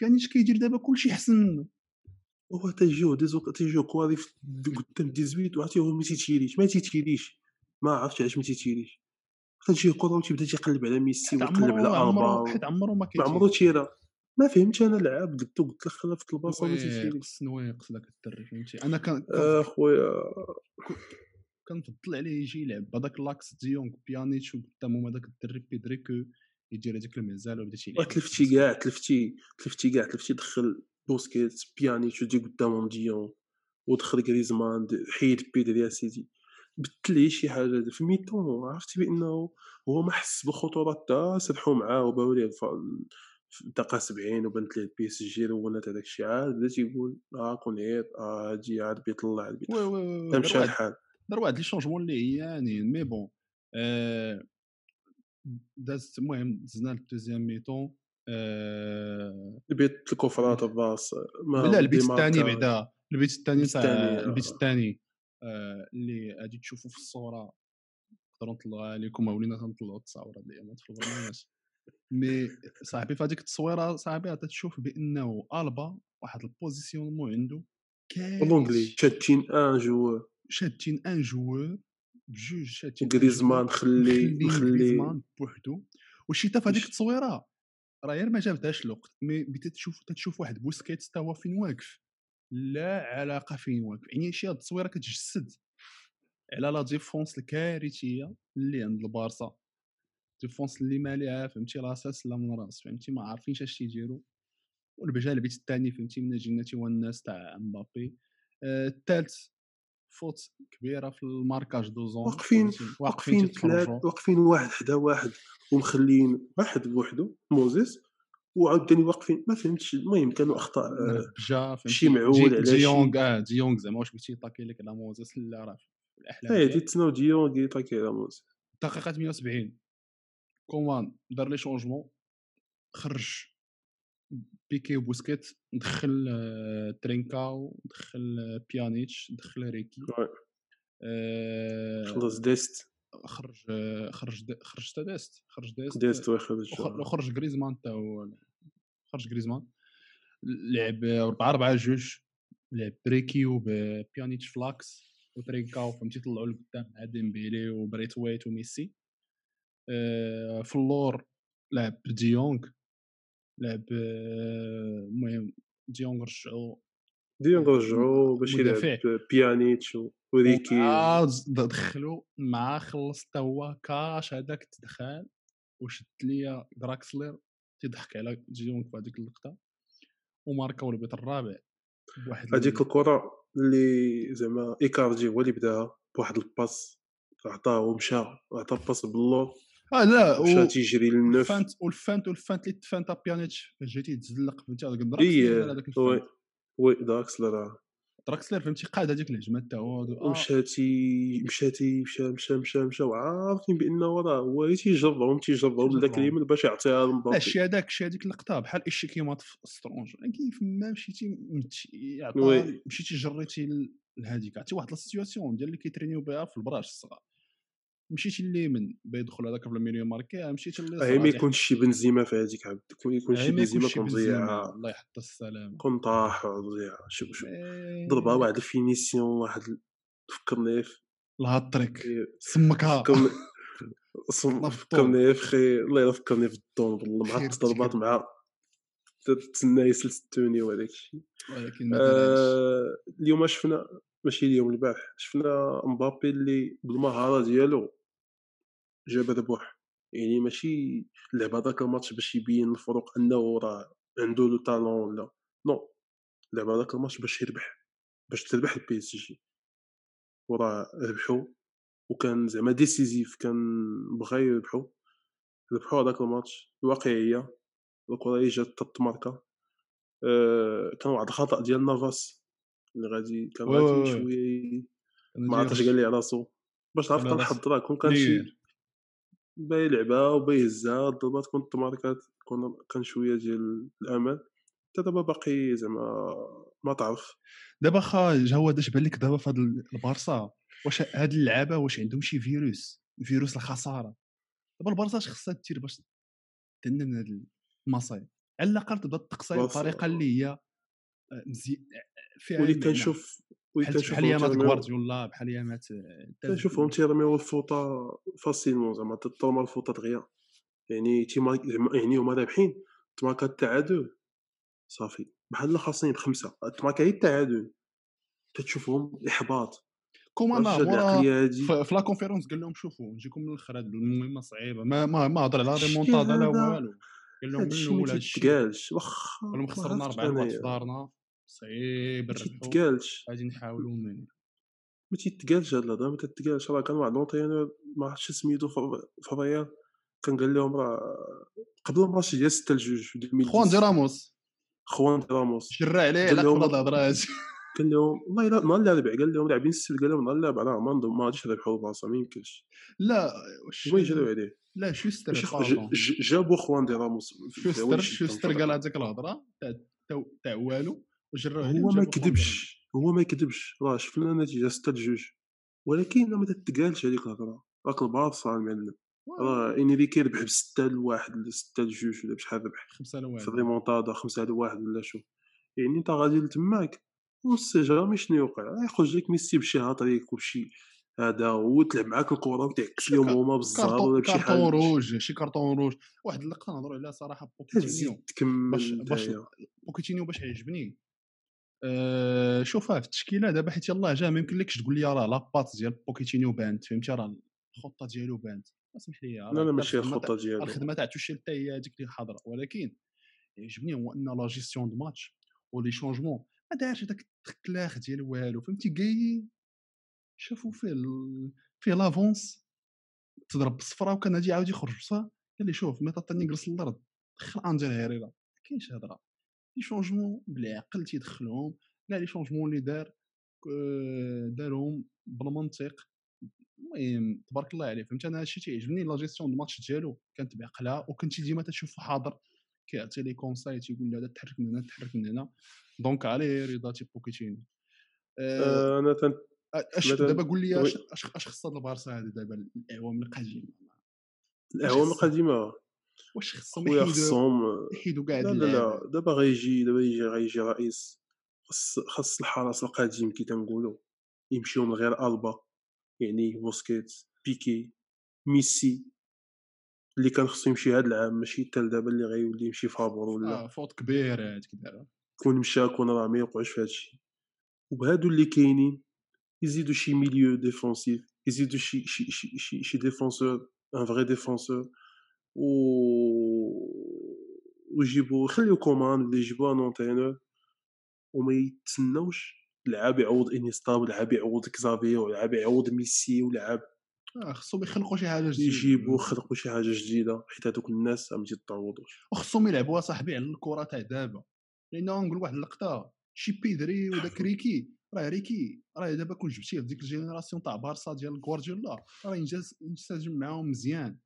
بيانيتش كيدير دابا كلشي أحسن منه. هو تيجيو ديزو تيجيو كواري قدام 18 وعرفتي هو ما تيتيريش ما تيتيريش ما عرفتش علاش ما تيتيريش تجي كره وتيبدا تيقلب على ميسي ويقلب على عمرو حيت عمرو ما ما كيتير عمرو تيرا ما فهمتش أنا اللعاب قلت له قلت له خلاه في البلاصة ما تيتيريش نواقص داك الدري فهمتي؟ أنا كان آه، كنفضل- عليه يجي يلعب بهذاك لاكس ديونغ بيانيتش وقدامهم هذاك الدري بيدري كو يدير هذيك المزال وبدا تيلعب تلفتي كاع تلفتي تلفتي كاع تلفتي دخل بوسكيت بيانيتش ودي قدامهم ديون ودخل غريزمان حيد بيدري يا سيدي. بدل ليه شي حاجة في mi-temps عرفتي بأنه هو ما حس بالخطوره حتى سرحوا معاه وباو ليه الدقه 70 وبانت ليه ال PSG رونات هذاك الشيء عاد بدا تيقول آه كون عيط آه هادي عاد بيطلع عاد دار مشى الحال دار واحد les changements اللي هي يعني mais bon آه، دازت المهم دزنا لل deuxième mi-temps آه، البيت الكفرات الراس ما لا البيت. الثاني بعدا البيت الثاني تاع البيت آه. الثاني آه، اللي غادي تشوفوا في الصورة نقدروا نطلعوها ما ولينا تنطلعوا التصاور هاد الايامات في البرنامج mais صاحبي في هذيك التصويرة صاحبي تشوف بأنه ألبا واحد ال positionnement عنده كارثي شادين un joueur شادين un joueur بجوج شادين un غريزمان خلي مخلي غريزمان بوحدو. وشي تا في هذيك التصويرة راه غير ما جابتهاش الوقت mais بديت تشوف تشوف واحد بوسكيت حتى هو فين واقف. لا علاقة فين واقف يعني شي هاد التصويرة كتجسد على la défense الكارثية اللي عند البارسا. défense اللي ماليها فهمتي راساس لا من رأس فهمتي ما عارفينش اش تيديروا والبجال الثاني فهمتي من جنتي هو الناس تاع مبابي. آه، الثالث فوت كبيرة في ال marquage de zone واقفين واقفين واقفين واحد حدا واحد ومخلين واحد بوحدو موزيس. وعاوتاني واقفين. ما فهمتش. المهم كانوا أخطاء آه، شي معول على ديونغ آه ديونغ زعما واش بغيتي يطاكي لك على موزيس لا راه الأحلام إيه ديت تسناو ديونغ يطاكي على موزيس دقيقة 78 كومان دار les changements. خرج بيكي وبوسكيت دخل آه، ترينكاو دخل آه، بيانيتش دخل ريكي. آه، خلص ديست. خرج خرج خرج حتى ديست خرج ديست ديست وخرج وخرج غريزمان حتى هو خرج غريزمان. لعب 4 4 جوج لعب بريكي وبيانيتش في l'axe وترينكاو فهمتي طلعوا لقدام مع ديمبيلي وبريت ويت وميسي. في اللور لعب ديونغ لعب المهم ديونغ رجعوا ديونغ رجعوا باش يلعب بيانيتش وريكي عاود دخلوا مع خلص تا هو كاش هذاك تدخل وشد ليا دراكسلر تيضحك على ديونغ في هذيك اللقطة وماركاو البيت الرابع بواحد هذيك الكرة اللي زعما إيكاردي هو اللي بداها بواحد الباس عطاه ومشى عطى باس باللور. آه لا مشى تيجري للنف. الفانت والفانت والفانت اللي تفانت بيانيتش جيتي تزلق فهمتي هذاك الدراكسلر وي وي دراكسلر دراكسلر فهمتي قاد هذيك الهجمة حتى هو ومشاتي مشاتي مشى مشى مشى مشى وعارفين بأنه راه هو تيجرهم تيجرهم ذاك اليمين باش يعطيها لمبابي الشيء هذاك الشيء هذيك اللقطة بحال الشيكيمات في سترونج. كيف ما مشيتي مشيتي جريتي لهذيك عرفتي واحد السيتياسيون ديال اللي كيترينيو بها في البراش الصغار. مشيتي اليمين بيدخل هذاك بلا ميريو ماركي مشيت اللي ما يكونش شي بنزيما في هذيك عبد يكون شي بنزيما كون ضيع الله يحط السلامة. كون طاح ضيع شوف. شوف ضربة واحد الفينيسيون واحد فكرني في الهاتريك سمكها. فكرني في خي. الله يفكرني في الدون مع الضربات مع تسنى يسلس التوني وهذاك الشيء ولكن آه اليوم شفنا ماشي اليوم البارح شفنا مبابي اللي بالمهارة ديالو جاب ربح يعني ماشي لعب هذاك الماتش باش يبين الفروق انه راه عنده le talent ولا non لعب هذاك الماتش باش يربح باش تربح ال PSG وراه ربحوا وكان زعما décisif كان بغا يربحوا ربحوا هذاك الماتش الواقعية الكرة اللي جات تماركا أه كان واحد الخطأ ديال نافاس. اللي غادي كان غادي شوية ما عرفتش قال لي على راسو. باش عرفت نحضرها كون كان باي لعبها وباي هزها الضربات كنت ماركات كون كان شوية ديال الأمل. حتى دابا باقي زعما ما تعرف. دابا خا هو اش بان لك دابا في هاد البارسا واش هاد اللعابة واش عندهم شي فيروس؟ فيروس الخسارة. دابا البارسا اش خصها دير باش تنم من هاد المصايب؟ على الأقل تبدا تقصي بطريقه اللي هي آه، مزيان فيها ولي كنشوف بحال ايامات غوارديولا بحال ايامات كنشوفهم تيرميو الفوطة facilement زعما تطرما الفوطة دغيا. يعني تيما يعني هما رابحين تماكا التعادل صافي. بحال خاصين بخمسه تماكا هي التعادل تتشوفهم إحباط. كومان مورا في la conférence قال لهم شوفوا نجيكم من الآخر هذه المهمة صعيبة. ما ما ما هضر على ريمونتادا لا والو. قال لهم من الأول هادشي واخا خسرنا أربع نقاط في دارنا. صعيب نربحو تتقالش غادي نحاولوا ما تيتقالش هاد الهضرة ما تتقالش راه كان واحد l'entraîneur ما عرفتش سميتو في الريال كان قال لهم راه قبل الماتش ديال 6 لجوج خوان دي راموس. خوان دي راموس. شرع عليه على قبل الهضرة قال لهم والله الا نهار اللي ربح قال لهم لاعبين السل قال لهم نهار اللي ربح راه ما غاديش يربحوا البلاصة ما يمكنش. لا واش ما يجريو عليه؟ لا شوستر جابوا خوان دي راموس. شوستر شوستر قال هذيك الهضرة؟ تاع والو؟ هو ما كذبش هو ما كذبش راه شفنا النتيجه 6 لجوج ولكن ما تتقالش هذيك الهضرة راك البارسا المعلم. راه انريكي ربح بستة لواحد ولا ستة لجوج ولا بشحال ربح. خمسة لواحد. في الريمونتادا خمسة لواحد ولا شو. يعني انت غادي لتماك on sait jamais شنو يوقع؟ يخرج لك ميسي بشي هاتريك وبشي هذا هو تلعب معاك الكرة وتعكس لهم هما بالزهر ولا بشي كارطون حاجة. روج شي carton rouge. واحد اللقطة نهضروا عليها صراحة بوكيتينيو. باش باش. بوكيتينيو باش عجبني أه شوفها في التشكيلة دابا حيت يلاه جا ما يمكنلكش تقول لي راه la patte ديال بوكيتينيو بانت فهمتي؟ راه الخطة ديالو بانت. اسمح لي لا لا ماشي الخطة ديالو. الخدمة تاع توشي حتى هي هذيك اللي حاضره ولكن يعجبني هو أن la gestion de match و les changements ما دارش هذاك التكلاخ ديال والو فهمتي؟ جاي شافوا فيه ال... فيه لافونس تضرب بالصفراء وكان غادي يعاود يخرج بصح قال لي شوف متى طاني نجلس الأرض دخل انجل هيريرا ما كاينش هضره لي شونجمون بالعقل تيدخلهم لا لي شونجمون اللي دار آه، دارهم بالمنطق المهم تبارك الله عليه فهمت؟ أنا هادشي تيعجبني لا جيستيون دو ماتش ديالو كانت بعقلها وكنتي ديما تشوفو حاضر كيعطي لي conseil تيقول هذا تحرك من هنا تحرك من هنا. donc عليه رضا تي بوكيتينو آه، آه، أنا تن... أش دابا قول لي. اش اش خص هاد البارسا هذا دابا الإعوام القديمة. الإعوام القديمة. واش خصهم يحيدوا خصهم يحيدوا كاع لا هاد لا؟ لا دابا غيجي دابا يجي غيجي رئيس خص خص الحرس القديم كي تنقولوا يمشيو من غير ألبا يعني بوسكيت بيكي ميسي اللي كان خصو يمشي هاد العام ماشي حتى دابا اللي غيولي يمشي fabor ولا. آه faute كبير هذيك دابا. كون مشى كون راه ما يوقعش في هادشي. وبهادو اللي كاينين يزيدوا شي milieu défensif يزيدوا شي شي شي شي, شي défenseur un vrai défenseur و ويجيبوا يخليو Koeman ولا يجيبوا un entraîneur وما يتسناوش لعاب يعوض انيستا ولعاب يعوض كزافي ولعاب يعوض ميسي ولعاب آه خصهم يخلقوا شي حاجة جديدة. يجيبوا خلقوا شي حاجة جديدة حيت هذوك الناس ما تيتعوضوش وخصهم يلعبوا صاحبي على الكرة تاع دابا. لأن نقول واحد اللقطة شي بيدري وداك ريكي راه ريكي راه دابا كون جبتيه في ديك ال génération تاع بارسا ديال غوارديولا راه ينجز ينسجم معاهم مزيان.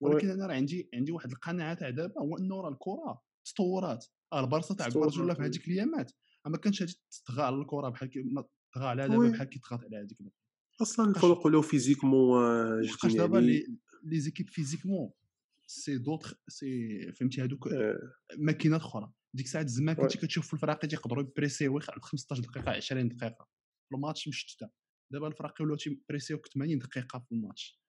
ولكن أنا راه عندي عندي واحد القناعة تاع دابا هو إنه راه الكرة تطورات آه البارسا تاع تطورات، غوارديولا في. هذيك الأيامات ما كانش غادي تطغى على الكرة بحال كي ما طغى عليها oui. دابا بحال كي طغات على هذيك أصلا الفرق ولاو physiquement لحقاش دابا les équipes physiquement c'est d'autres c'est فهمتي هذوك آه، ماكينات أخرى ديك الساعات زمان. كنتي كتشوف الفراقي تيقدروا يبريسيو 15 دقيقة 20 دقيقة في الماتش مشتتة دابا الفراقي ولاو تيبريسيوك 80 دقيقة في الماتش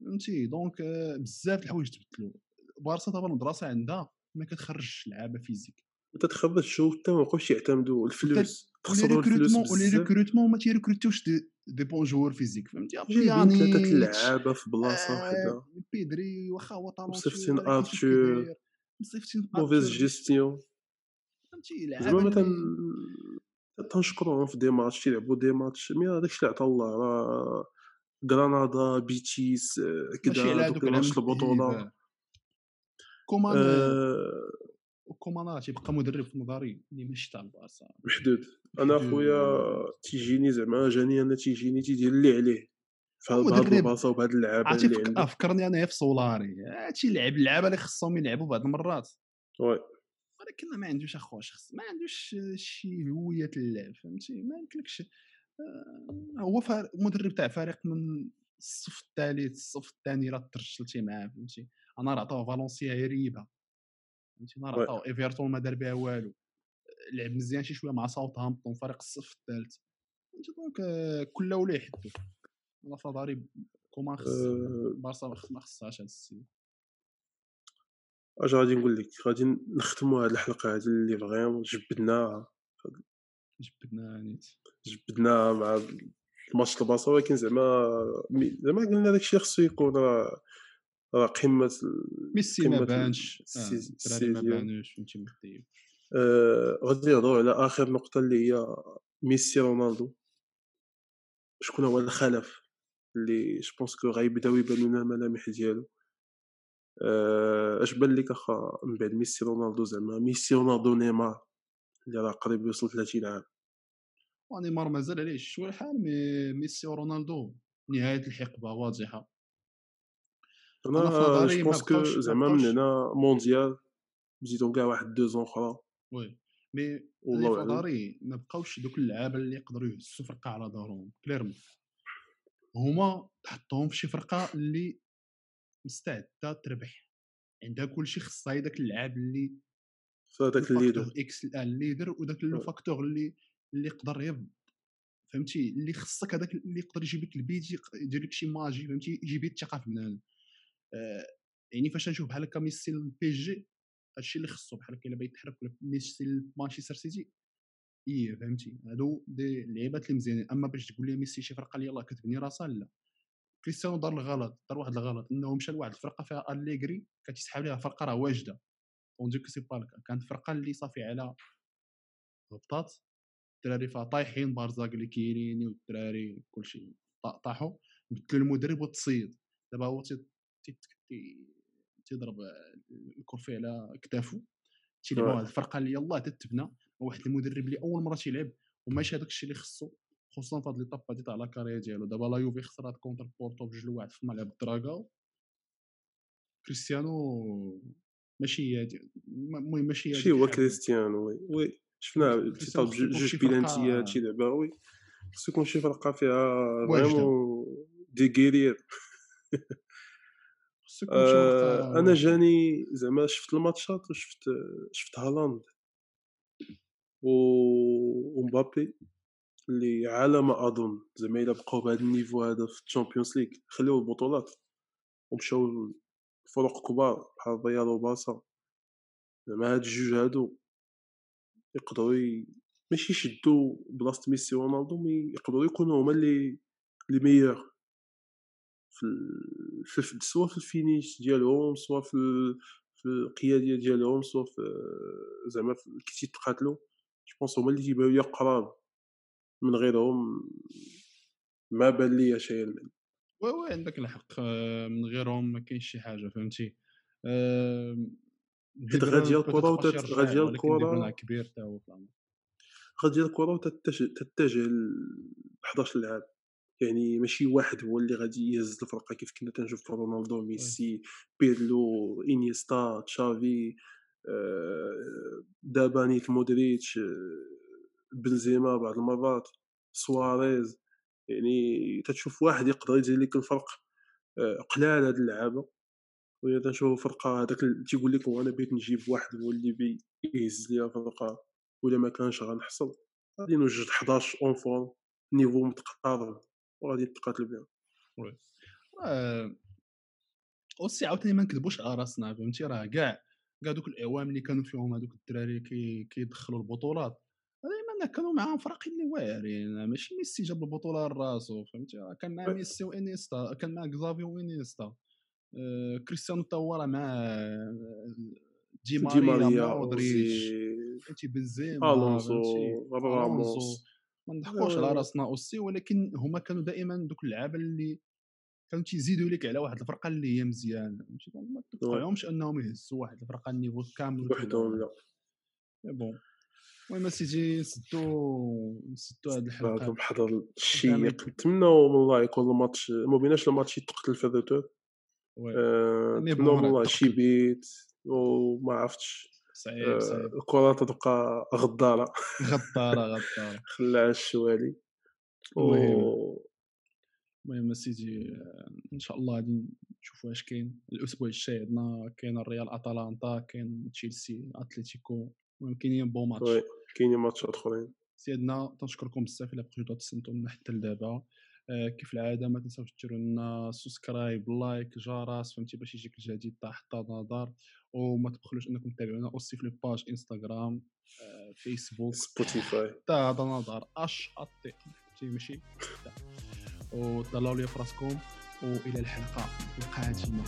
فهمتي؟ donc آه، بزاف الحوايج تبدلوا بارسا دابا المدرسة عندها ما كتخرجش لعابة physique. ما تتخبطش شوف حتى ما بقاوش يعتمدوا. الفلوس خسروا الفلوس ولي recrutement ما تيريكروتوش des, des bons joueurs physiques فهمتي؟ جايبين ثلاثة اللعابة في بلاصة آه، وحدة. بيدري واخا هو فيش أرتور، كبير. مصيفطين mauvaise جيستيون فهمتي؟ لعابة زعما ما اللي- تن تنشكرهم في des matchs تيلعبوا des matchs mais هذاك اللي عطا الله راه آه، على كدا هذوك دوك ماتش البطوله. Koeman آه، تيبقى مدرب في نظري اللي ماشي تاع البارسا. محدود. أنا محدود. خويا تيجيني زعما جاني أنا تيجيني تيدير اللي عليه. في هو هاد مدرب. البلاصة وبهاد اللعابة اللي فك... عنده آه، فكرني أنا في سولاري. هادشي لعب اللعابة اللي خصهم يلعبوا بعض المرات. oui. ولكن ما عندوش اخويا شخص ما عندوش شي هوية اللعب فهمتي؟ ما يمكنلكش آه، هو فار... مدرب تاع فريق من الصف الثالث الصف الثاني راه ترشلتي معاه فهمتي؟ أنا راه عطاو فالونسيا هي ريبه فهمتي؟ أنا راه. عطاو إيفرتون ما دار بها والو لعب مزيان شي شوية مع ساوثهامبتون فريق الصف الثالث فهمتي؟ donc آه، كل ولا يحدو. أنا في نظري Koeman خص آه، بارسا ما خصهاش هاد السيد. اش غادي نقول لك غادي نختموا هاد الحلقة هادي اللي vraiment جبدناها. جبدنا نيت. جبدناها مع الماتش الباصا ولكن زعما زعما قلنا داكشي خصو يكون راه راه قمة ميسي ما بانش. آه، السيز- الدراري ما. بانوش فهمتي مخديو آه، غادي نهضروا على آخر نقطة اللي هي ميسي رونالدو. شكون هو الخلف اللي je pense que غيبداو يبانوا لنا الملامح ديالو. آه، اش بان لك اخا من بعد ميسي رونالدو؟ زعما ميسي رونالدو نيمار. اللي راه قريب يوصل 30 عام. ونيمار مازال عليه شوية الحال mais ميسي ورونالدو نهاية الحقبة واضحة. أنا نظري je pense que زعما من هنا مونديال زيدو كاع واحد deux ans أخرى. oui mais والله في أعلم. نظري ما بقاوش دوك اللعابة اللي يقدروا يهزوا فرقة على ظهرهم clairement هما تحطهم في شي فرقة اللي مستعدة تربح. عندها كلشي خصها داك اللعاب اللي فهذاك ال leader ال facteur X آه، ال leader وداك le Ouais. facteur اللي اللي يقدر يب فهمتي؟ اللي خصك هذاك اللي يقدر يجيب لك البيت يدير لك شي magie فهمتي؟ يجيب لك الثقه في بنادم آه، يعني فاش نشوف بحال هكا ميسي ال PSG هادشي اللي خصو بحال هكا إلا بغا يتحرك ولا ميسي مانشستر سيتي إيه فهمتي؟ هادو دي اللعيبات اللي مزيانين. أما باش تقول لي ميسي شي فرقة اللي يلاه كتبني راسها لا. كريستيانو دار الغلط دار واحد الغلط إنه مشى لواحد الفرقة فيها اليغري كتسحب ليها فرقة راه واجدة. اون سي با الكا كانت فرقة اللي صافي على هبطات الدراري فيها طايحين بارزاك اللي كيريني والدراري كلشي طا- طاحوا. بدلوا المدرب وتصيد دابا هو تي- تي- تي- تيضرب الكرفي على كتافو. تيلعبوا. واحد الفرقة اللي يلاه تتبنى واحد المدرب اللي أول مرة تيلعب. وماشي هذاك الشيء اللي خصو خصوصا في هاد l'étape هادي تاع la carrière ديالو. دابا la Juve خسرات contre بورتو بجوج لواحد في ملعب دراغاو كريستيانو ماشي المهم ماشي هاديك هو. كريستيانو oui oui شفناه جوج شي بيلانتيات شي لعبه oui خصو يكون شي فرقة فيها. vraiment des guerriers شي آه أنا. جاني زعما شفت الماتشات وشفت شفت هالاند و- ومبابي اللي على ما أظن زعما إلا بقاو بهذا ال niveau هذا في ال Champions League خليو البطولات ومشاو فرق كبار بحال الريال وبارسا زعما هاد الجوج هادو يقدروا. ماشي يشدوا بلاصة ميسي ورونالدو mais يقدروا يكونوا هما اللي les meilleurs في, ال... سواء في ال finish ديالهم سواء في ال... في القيادية ديالهم سواء في زعما كي تيتقاتلوا je pense هما اللي تيبانو ليا قراب من غيرهم ما بان ليا شيء من oui oui عندك الحق من غيرهم ما كاينش شي حاجة فهمتي حيت غا ديال peut-être الكرة فاش وتت- يرجع، غا ديال بروين كبير تا هو فاهم. غا ديال الكره تتجه ل 11 لاعب يعني ماشي واحد هو اللي غادي يهز الفرقة كيف كنا تنشوف رونالدو ميسي بيرلو إنيستا تشافي آه، دابا نيك مودريتش آه، بنزيما بعض المرات سواريز. يعني تتشوف واحد يقدر يدير لك الفرق آه، قلال هاد اللعابة. وإلا تنشوف فرقة هذاك تيقول لك هو أنا بغيت نجيب واحد هو اللي بي يهز ليا الفرقه ولا ما كانش غنحصل. غادي نوجد 11 en forme niveau متقارب وغادي نتقاتل بهم آه، aussi عاوتاني ما نكذبوش على راسنا فهمتي؟ راه كاع كاع دوك الإعوام اللي كانوا فيهم هذوك الدراري كي كيدخلوا البطولات. دائما كانوا معاهم فرق اللي واعرين ماشي ميسي جاب البطولة لراسو فهمتي؟ راه كان مع. ميسي وإنيستا كان مع كزافي وإنيستا. آه، كريستيانو تا هو راه مع آه، دي ماريا مودريتش فهمتي؟ بنزيما ألونسو راموس ما نضحكوش على آه. راسنا aussi ولكن هما كانوا دائما دوك اللعابة اللي كانوا تيزيدوا لك على واحد الفرقة اللي هي مزيانه ما توقعهمش أنهم يهزوا واحد الفرقة ال niveau كامل بوحدهم لا. bon. المهم سيتي نسدو نسدو هاد هذا الحلقة محضر الشيق نتمنوا من الله يكون الماتش ما بيناش الماتش يتقتل في mais نتمنوا bon من الله. شي بيت وما عرفتش. صعيب آه، صعيب الكرة تبقى غدارة. غدارة غدارة. خلاها الشوالي. المهم. و المهم سيدي آه، إن شاء الله غادي نشوفوا اش كاين. الأسبوع الجاي عندنا كاين الريال اتلانتا كاين تشيلسي اتليتيكو المهم كاينين bons matchs. كاينين ماتشات أخرين. سيدنا تنشكركم بزاف إلا بقيتو تسنتو لنا حتى لدابا. آه، كيف العادة؟ ما تنساوش ديروا لنا subscribe like جرس فهمتي؟ باش يجيك الجديد تاع حتى نظر. وما تبخلوش إنكم تتابعونا aussi في ال page انستغرام آه، فيسبوك سبوتيفاي حتى هذا نظر. اش ا تي فهمتي؟ ماشي؟ حتى. وتهلاو لي فراسكم وإلى الحلقة القادمة.